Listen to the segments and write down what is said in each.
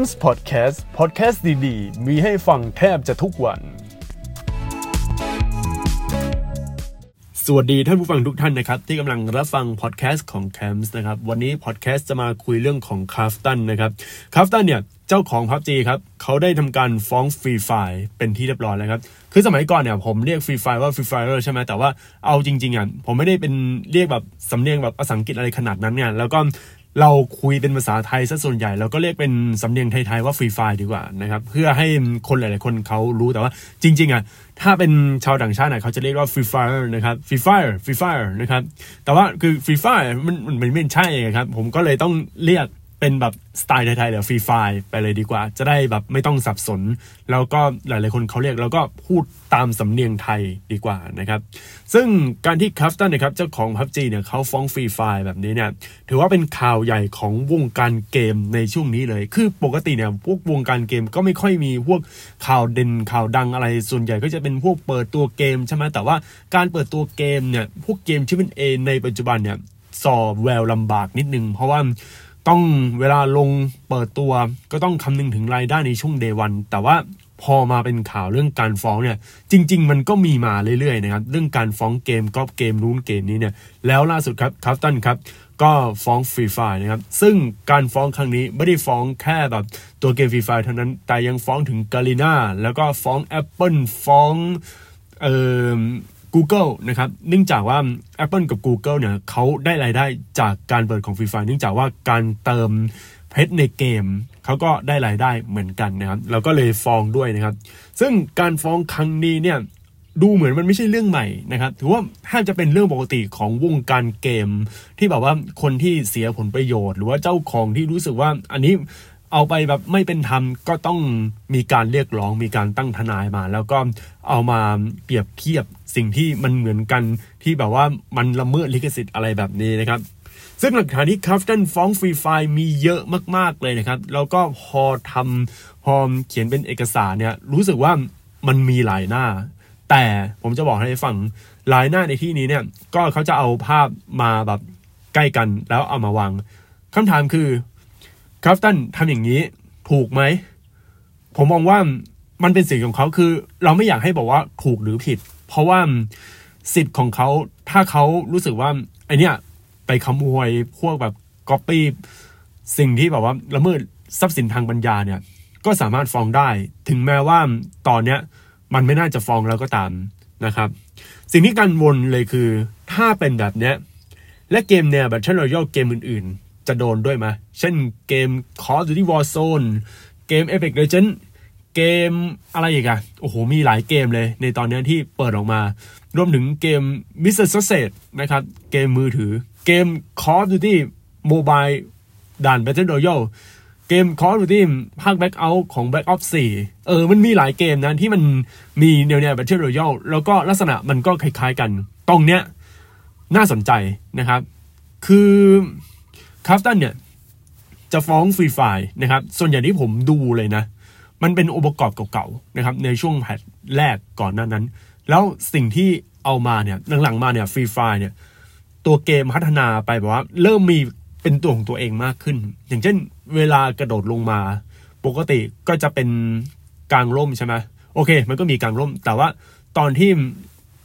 มส์พอดแคสต์พอดแคสต์ดีๆ มีให้ฟังแทบจะทุกวัน สวัสดีท่านผู้ฟังทุกท่านนะครับ ที่กำลังรับฟังพอดแคสต์ของแคมส์นะครับ วันนี้พอดแคสต์จะมาคุยเรื่องของ Krafton นะครับ Krafton เนี่ย เจ้าของ PUBG ครับ เขาได้ทำการฟ้อง Free Fire เป็นที่เรียบร้อยแล้วครับ คือสมัยก่อนเนี่ยผมเรียก Free Fire ว่า Free Fire ใช่ไหมแต่ว่าเอาจริงๆอะผมไม่ได้เป็นเรียกแบบสำเนียงแบบภาษาอังกฤษอะไรขนาดนั้นเนี่ยแล้วก็ เราคุยเป็นภาษาไทยซะส่วนใหญ่เราก็เรียกเป็นสำเนียงไทยๆว่า Free Fire ดีกว่านะครับเพื่อให้คนหลายๆคนเขารู้แต่ว่าจริง ๆอะถ้าเป็นชาวต่างชาติเนี่ยเขาจะเรียกว่า Free Fire นะครับ Free Fire Free Fire นะครับแต่ว่าคือ Free Fire มันมันไม่ใช่ครับผมก็เลยต้องเรียก เป็นแบบสไตล์ไทยๆหรือ Free Fire ไปเลยดีกว่า จะได้แบบไม่ต้องสับสน แล้วก็หลายๆคนเขาเรียกแล้วก็พูดตามสำเนียงไทยดีกว่านะครับ ซึ่งการที่ Krafton นะครับเจ้าของ PUBG เนี่ยเขาฟ้อง Free Fire แบบนี้เนี่ยถือว่าเป็นข่าวใหญ่ของวงการเกมในช่วงนี้เลย คือปกติเนี่ยพวกวงการเกมก็ไม่ค่อยมีพวกข่าวเด่นข่าวดังอะไรส่วนใหญ่ก็จะเป็นพวกเปิดตัวเกมใช่ไหมแต่ว่าการเปิดตัวเกมเนี่ยพวกเกมที่เป็นเอในปัจจุบันเนี่ยสอบแววลำบากนิดนึง เพราะว่า ต้องเวลาลงเปิดตัวก็ต้องคำนึงถึงรายได้ในช่วง day one แต่ว่าพอมาเป็นข่าวเรื่องการฟ้องเนี่ยจริง ๆ มันก็มีมาเรื่อยๆนะครับเรื่องการฟ้องเกมก็เกมนู้นเกมนี้เนี่ยแล้วล่าสุดครับ Krafton ครับก็ฟ้อง Free Fire นะครับซึ่งการฟ้องครั้งนี้ไม่ได้ฟ้องแค่แบบตัวเกม Free Fire เท่านั้นแต่ยังฟ้องถึง Garena แล้วก็ฟ้อง Apple ฟ้องเอ่อ Google นะครับเนื่องจากว่า Apple กับ Google เนี่ยเขาได้รายได้จากการเปิดของ Free Fire เนื่องจากว่าการเติมเพชรในเกมเขาก็ได้รายได้เหมือนกันนะครับเราก็เลยฟ้องด้วยนะครับ ซึ่งการฟ้องครั้งนี้เนี่ยดูเหมือนมันไม่ใช่เรื่องใหม่นะครับ ถือว่าแทบจะเป็นเรื่องปกติของวงการเกม ที่แบบว่าคนที่เสียผลประโยชน์ หรือว่าเจ้าของที่รู้สึกว่าอันนี้ เอาไปแบบไม่เป็นธรรมก็ต้องมีการเรียกร้องมีการตั้งทนายมา แล้วก็เอามาเปรียบเทียบสิ่งที่มันเหมือนกันที่แบบว่ามันละเมิดลิขสิทธิ์อะไรแบบนี้นะครับ ซึ่งหลักฐานที่คาฟตันฟ้องฟรีไฟมีเยอะมากๆเลยนะครับ แล้วก็พอทำพอเขียนเป็นเอกสารเนี่ยรู้สึกว่ามันมีหลายหน้า แต่ผมจะบอกให้ฟังหลายหน้าในที่นี้เนี่ยก็เขาจะเอาภาพมาแบบใกล้กันแล้วเอามาวางคำถามคือ คราฟตันทำอย่างนี้ถูกไหม ผมมองว่ามันเป็นสิทธิ์ของเขาคือ เราไม่อยากให้บอกว่าถูกหรือผิด เพราะว่าสิทธิ์ของเขาถ้าเขารู้สึกว่าไอเนี้ยไปขโมยพวกแบบก๊อปปี้สิ่งที่แบบว่าละเมิดทรัพย์สินทางปัญญาเนี่ย ก็สามารถฟ้องได้ ถึงแม้ว่าตอนเนี้ยมันไม่น่าจะฟ้องแล้วก็ตามนะครับ สิ่งที่กังวลเลยคือถ้าเป็นแบบเนี้ยและเกมแนวแบบเช่นเราย่อเกมอื่น จะโดนด้วยไหมเช่นเกม Call of Duty Warzone เกม Apex Legends เกมอะไรอีกอะโอ้โห มีหลายเกมเลยในตอนนี้ที่เปิดออกมา รวมถึงเกม Mr. Sausage นะครับ เกมมือถือ เกม Call of Duty Mobile ด่าน Battle Royale เกม Call of Duty ภาค Blackout ของ Black Ops 4 เออ มันมีหลายเกมนะที่มันมีแนวแนว Battle Royale แล้วก็ลักษณะมันก็คล้ายๆกัน ตรงเนี้ยน่าสนใจนะครับ คือ Krafton เนี่ยจะฟ้อง Free Fire นะครับ ส่วนใหญ่ที่ผมดูเลยนะ มันเป็นองค์ประกอบเก่าๆนะครับ ในช่วงแพทแรกก่อนหน้านั้น แล้วสิ่งที่เอามาเนี่ยหลังๆมาเนี่ยฟรีไฟเนี่ยตัวเกมพัฒนาไปแบบว่า เริ่มมีเป็นตัวของตัวเองมากขึ้น อย่างเช่น เวลากระโดดลงมา ปกติก็จะเป็นกลางร่มใช่ไหมโอเค มันก็มีกลางร่ม แต่ว่าตอนที่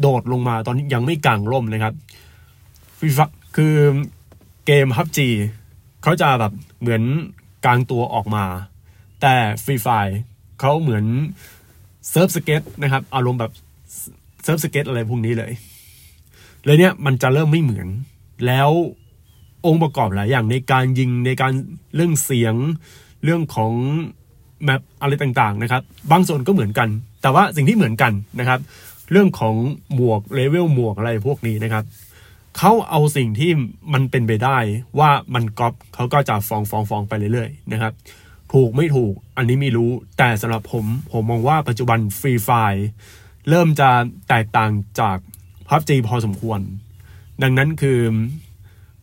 โดดลงมาตอนนี้ยังไม่กลางร่มนะครับฟรีฟคือ เกมฮับจีเขาจะแบบเหมือนกางตัวออกมา แต่ Free Fire เขาเหมือนเซิร์ฟสเก็ตนะครับ อารมณ์แบบเซิร์ฟสเก็ตอะไรพวกนี้เลย เลยเนี้ยมันจะเริ่มไม่เหมือน แล้วองค์ประกอบหลายอย่างในการยิงในการเรื่องเสียงเรื่องของ map อะไรต่างๆนะครับ บางส่วนก็เหมือนกัน แต่ว่าสิ่งที่เหมือนกันนะครับ เรื่องของหมวกเลเวลหมวกอะไรพวกนี้นะครับ เขาเอาสิ่งที่มันเป็นไปได้ว่ามันก๊อปเขาก็จะฟ้องฟ้องฟ้องไปเรื่อยๆนะครับ ถูกไม่ถูกอันนี้ไม่รู้ แต่สำหรับผมผมมองว่าปัจจุบัน Free Fire เริ่มจะแตกต่างจาก PUBG พอสมควร ดังนั้นคือ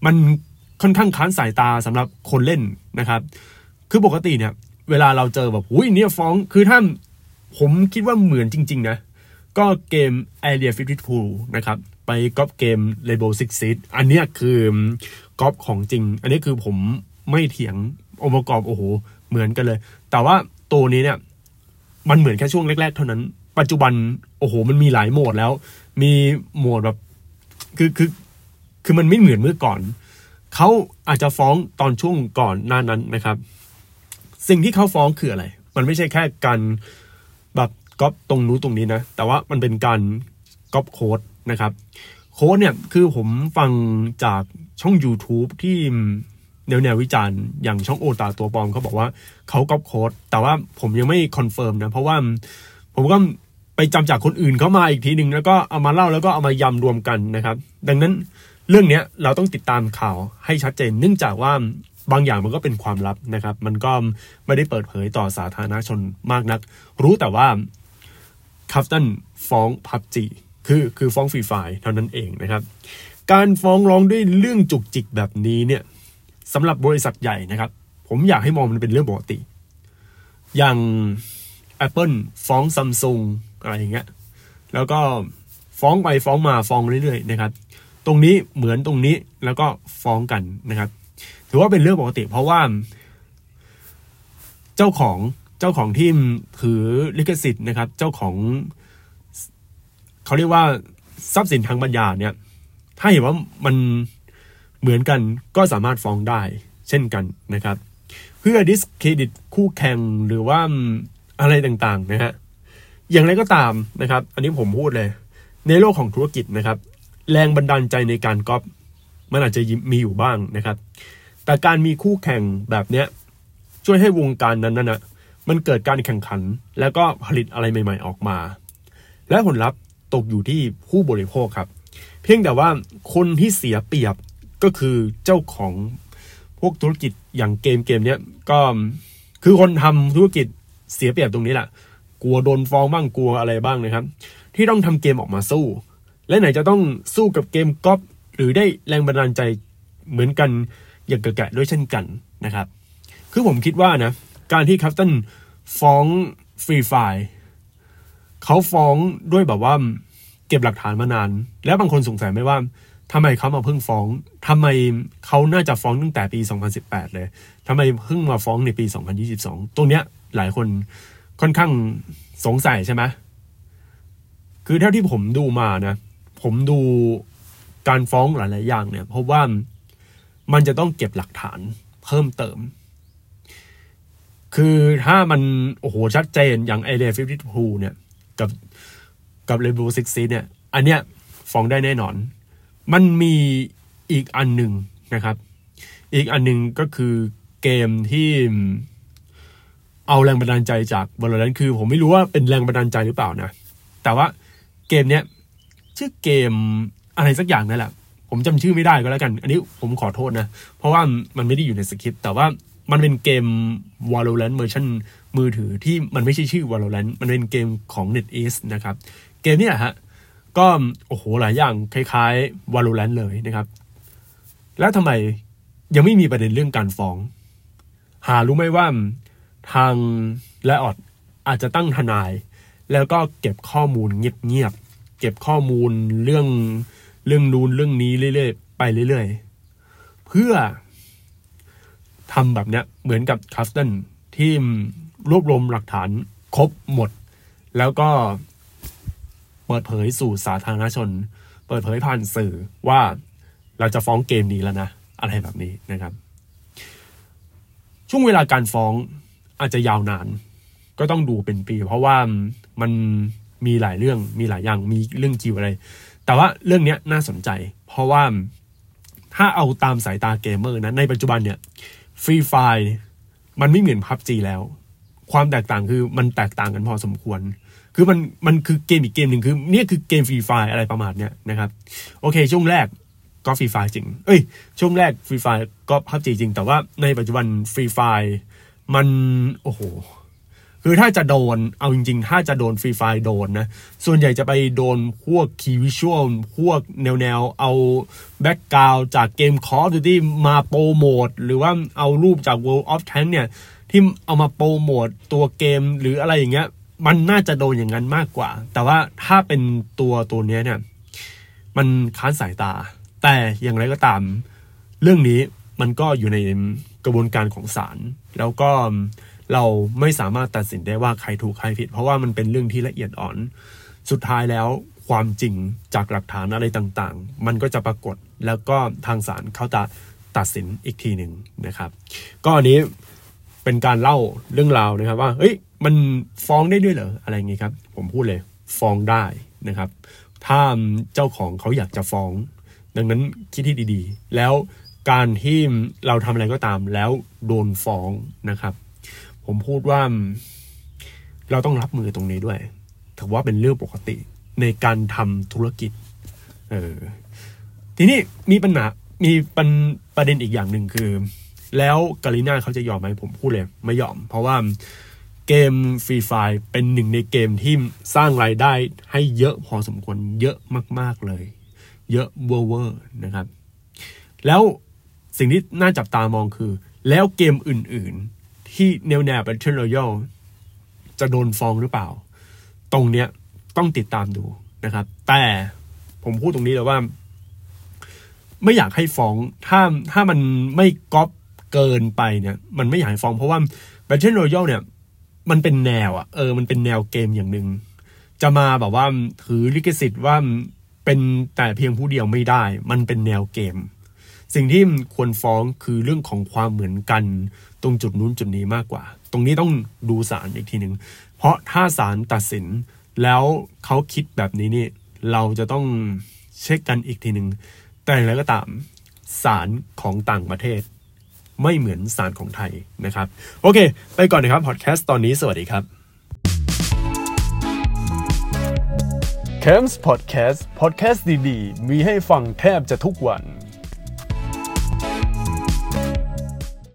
มันค่อนข้างค้านสายตาสำหรับคนเล่นนะครับ คือปกติเนี่ย เวลาเราเจอแบบอุ้ยเนี่ยฟ้องคือถ้าผมคิดว่าเหมือนจริง ๆ นะ ก็เกม Area 52 นะครับ ไปก๊อปเกม Rainbow Six Siege อันนี้คือก๊อปของจริง อันนี้คือผมไม่เถียงองค์ประกอบโอ้โหเหมือนกันเลย แต่ว่าตัวนี้เนี่ย มันเหมือนแค่ช่วงแรก ๆ เท่านั้น ปัจจุบันโอ้โห มันมีหลายโหมดแล้ว มีโหมดแบบคือคือคือมันไม่เหมือนเมื่อก่อน เขาอาจจะฟ้องตอนช่วงก่อนหน้านั้นนะครับ สิ่งที่เขาฟ้องคืออะไร มันไม่ใช่แค่การแบบก๊อปตรงนู้นตรงนี้นะ แต่ว่ามันเป็นการก๊อปโค้ด นะครับ โค้ดเนี่ยคือผมฟังจากช่อง YouTube ที่แนวแนววิจารณ์อย่างช่องโอตาตัวปลอมเขาบอกว่าเขาก๊อปโค้ดแต่ว่าผมยังไม่ confirm นะ เพราะว่าผมก็ไปจำจากคนอื่นเข้ามาอีกทีหนึ่งแล้วก็เอามาเล่าแล้วก็เอามายำรวมกันนะครับ ดังนั้นเรื่องนี้เราต้องติดตามข่าวให้ชัดเจน เนื่องจากว่าบางอย่างมันก็เป็นความลับนะครับ มันก็ไม่ได้เปิดเผยต่อสาธารณชนมากนัก รู้แต่ว่า Krafton ฟ้อง PUBG คือคือฟ้อง Free Fire เท่านั้นเองนะครับ การฟ้องร้องด้วยเรื่องจุกจิกแบบนี้เนี่ยสำหรับบริษัทใหญ่นะครับ ผมอยากให้มองมันเป็นเรื่องปกติ อย่าง Apple ฟ้องซัมซุงอะไรอย่างเงี้ยแล้วก็ฟ้องไปฟ้องมาฟ้องเรื่อยๆนะครับ ตรงนี้เหมือนตรงนี้แล้วก็ฟ้องกันนะครับ ถือว่าเป็นเรื่องปกติ เพราะว่า เจ้าของเจ้าของที่ถือลิขสิทธิ์นะครับ เจ้าของ เขาเรียกว่าทรัพย์สินทางปัญญาเนี่ย ถ้าเห็นว่ามันเหมือนกันก็สามารถฟ้องได้ เช่นกันนะครับ เพื่อดิสเครดิตคู่แข่งหรือว่าอะไรต่างๆนะฮะอย่างไรก็ตามนะครับ อันนี้ผมพูดเลย ในโลกของธุรกิจนะครับ แรงบันดาลใจในการก๊อปมันอาจจะมีอยู่บ้างนะครับ แต่การมีคู่แข่งแบบเนี้ยช่วยให้วงการนั้นนะมันเกิดการแข่งขัน แล้วก็ผลิตอะไรใหม่ ๆ ออกมา และผลลัพธ์ ตกอยู่ที่ผู้บริโภคครับ เพียงแต่ว่าคนที่เสียเปรียบก็คือเจ้าของพวกธุรกิจอย่างเกมเกมเนี้ยก็คือคนทำธุรกิจเสียเปรียบตรงนี้แหละกลัวโดนฟ้องบ้างกลัวอะไรบ้างนะครับ ที่ต้องทำเกมออกมาสู้ และไหนจะต้องสู้กับเกมก๊อปหรือได้แรงบันดาลใจเหมือนกันอย่างกระแกะด้วยเช่นกันนะครับ คือผมคิดว่านะ การที่คัฟตันฟ้องฟรีไฟ เขาฟ้องด้วยแบบว่าเก็บหลักฐานมานาน แล้วบางคนสงสัยไหมว่าทำไมเขามาเพิ่งฟ้องทำไมเขาน่าจะฟ้องตั้งแต่ปี 2018 เลยทำไมเพิ่งมาฟ้องในปี 2022 ตรงเนี้ยหลายคนค่อนข้างสงสัยใช่ไหมคือเท่าที่ผมดูมานะ ผมดูการฟ้องหลาย ๆ อย่างเนี่ยเพราะว่ามันจะต้องเก็บหลักฐานเพิ่มเติม คือถ้ามันโอ้โหชัดเจนอย่างไอเดียฟิฟตี้ทูเนี่ย กับกับเลเวลซิกซีเนี่ย อันเนี้ยฟ้องได้แน่นอน มันมีอีกอันหนึ่งนะครับ อีกอันหนึ่งก็คือเกมที่เอาแรงบันดาลใจจากบอลเลนคือ ผมไม่รู้ว่าเป็นแรงบันดาลใจหรือเปล่านะ แต่ว่าเกมเนี้ยชื่อเกมอะไรสักอย่างนั่นแหละ ผมจำชื่อไม่ได้ก็แล้วกัน อันนี้ผมขอโทษนะ เพราะว่ามันไม่ได้อยู่ในสคริปต์แต่ว่า มันเป็นเกม Valorant เวอร์ชันมือถือที่มันไม่ใช่ชื่อ Valorant มันเป็นเกมของ NetEase นะครับ เกมนี้ฮะก็โอ้โหหลายอย่างคล้ายๆ Valorant เลยนะครับ แล้วทำไมยังไม่มีประเด็นเรื่องการฟ้อง หารู้ไหมว่าทางและออดอาจจะตั้งทนาย แล้วก็เก็บข้อมูลเงียบๆเก็บข้อมูลเรื่องเรื่องนูนเรื่องนี้เรื่อยๆไปเรื่อยๆ เพื่อ ทำแบบเนี้ยเหมือนกับคัสตันที่รวบรวมหลักฐานครบหมด แล้วก็เปิดเผยสู่สาธารณชน เปิดเผยผ่านสื่อว่าเราจะฟ้องเกมนี้แล้วนะ อะไรแบบนี้นะครับ ช่วงเวลาการฟ้องอาจจะยาวนาน ก็ต้องดูเป็นปี เพราะว่ามันมีหลายเรื่องมีหลายอย่างมีเรื่องจิวอะไร แต่ว่าเรื่องนี้น่าสนใจ เพราะว่าถ้าเอาตามสายตาเกมเมอร์นะในปัจจุบันเนี่ย Free Fire มันไม่เหมือน PUBG แล้ว ความแตกต่างคือมันแตกต่างกันพอสมควร คือมันมันคือเกมอีกเกมหนึ่งคือเนี่ยคือเกม Free Fire อะไรประมาณเนี้ยนะครับ โอเค ช่วงแรกก็ Free Fire จริง เอ้ย ช่วงแรก Free Fire ก็ PUBG จริง แต่ว่าในปัจจุบัน Free Fire มันโอ้โห คือถ้าจะโดนเอาจริง ๆ ถ้าจะโดน Free Fire โดนนะ ส่วนใหญ่จะไปโดนพวก key visual พวกแนวแนวเอา background จากเกม Call of Duty ที่มาโปรโมทหรือว่าเอารูปจาก World of Tank เนี่ย ที่เอามาโปรโมทตัวเกมหรืออะไรอย่างเงี้ย มันน่าจะโดนอย่างนั้นมากกว่า แต่ว่าถ้าเป็นตัวตัวนี้เนี่ย มันค้านสายตา แต่อย่างไรก็ตาม เรื่องนี้มันก็อยู่ในกระบวนการของศาลแล้วก็ เราไม่สามารถตัดสินได้ว่าใครถูกใครผิด เพราะว่ามันเป็นเรื่องที่ละเอียดอ่อน สุดท้ายแล้วความจริงจากหลักฐานอะไรต่างๆ มันก็จะปรากฏแล้วก็ทางศาลเขาจะตัดสินอีกทีหนึ่งนะครับ ก็อันนี้เป็นการเล่าเรื่องราวนะครับ ว่าเฮ้ยมันฟ้องได้ด้วยเหรออะไรเงี้ครับ ผมพูดเลยฟ้องได้นะครับ ถ้าเจ้าของเขาอยากจะฟ้อง ดังนั้นคิดที่ดีๆ แล้วการที่เราทำอะไรก็ตามแล้วโดนฟ้องนะครับ ผมพูดว่าเราต้องรับมือตรงนี้ด้วยถือว่าเป็นเรื่องปกติในการทำธุรกิจ เออ ทีนี้มีปัญหา มีปัญประเด็นอีกอย่างหนึ่งคือ แล้วกาลิน่าเขาจะยอมไหมผมพูดเลย ไม่ยอม เพราะว่าเกมฟรีไฟเป็นหนึ่งในเกมที่สร้างรายได้ให้เยอะพอสมควรเยอะมาก ๆเลย เยอะเวอร์นะครับ แล้วสิ่งที่น่าจับตามองคือ แล้วเกมอื่น ๆ ที่แนวแนว Battle Royale จะโดนฟ้องหรือเปล่า ตรงเนี้ยต้องติดตามดูนะครับ แต่ผมพูดตรงนี้เลยว่า ไม่อยากให้ฟ้องถ้าถ้ามันไม่ก๊อปเกินไปเนี่ย มันไม่อยากให้ฟ้องเพราะว่า Battle Royale เนี่ย มันเป็นแนวอะเออมันเป็นแนวเกมอย่างหนึ่งจะมาแบบว่าถือลิขสิทธิ์ว่าเป็นแต่เพียงผู้เดียวไม่ได้ มันเป็นแนวเกม สิ่งที่ควรฟ้องคือเรื่องของความเหมือนกัน ตรงจุดนู้นจุดนี้มากกว่า ตรงนี้ต้องดูศาลอีกทีหนึ่งเพราะถ้าศาลตัดสินแล้วเขาคิดแบบนี้นี่เราจะต้องเช็คกันอีกทีหนึ่งแต่อย่างไรก็ตามศาลของต่างประเทศ ไม่เหมือนศาลของไทยนะครับ โอเค ไปก่อนนะครับพอดแคสต์ตอนนี้สวัสดีครับ c a m s Podcast Podcast ดีๆ มีให้ฟังแทบจะทุกวัน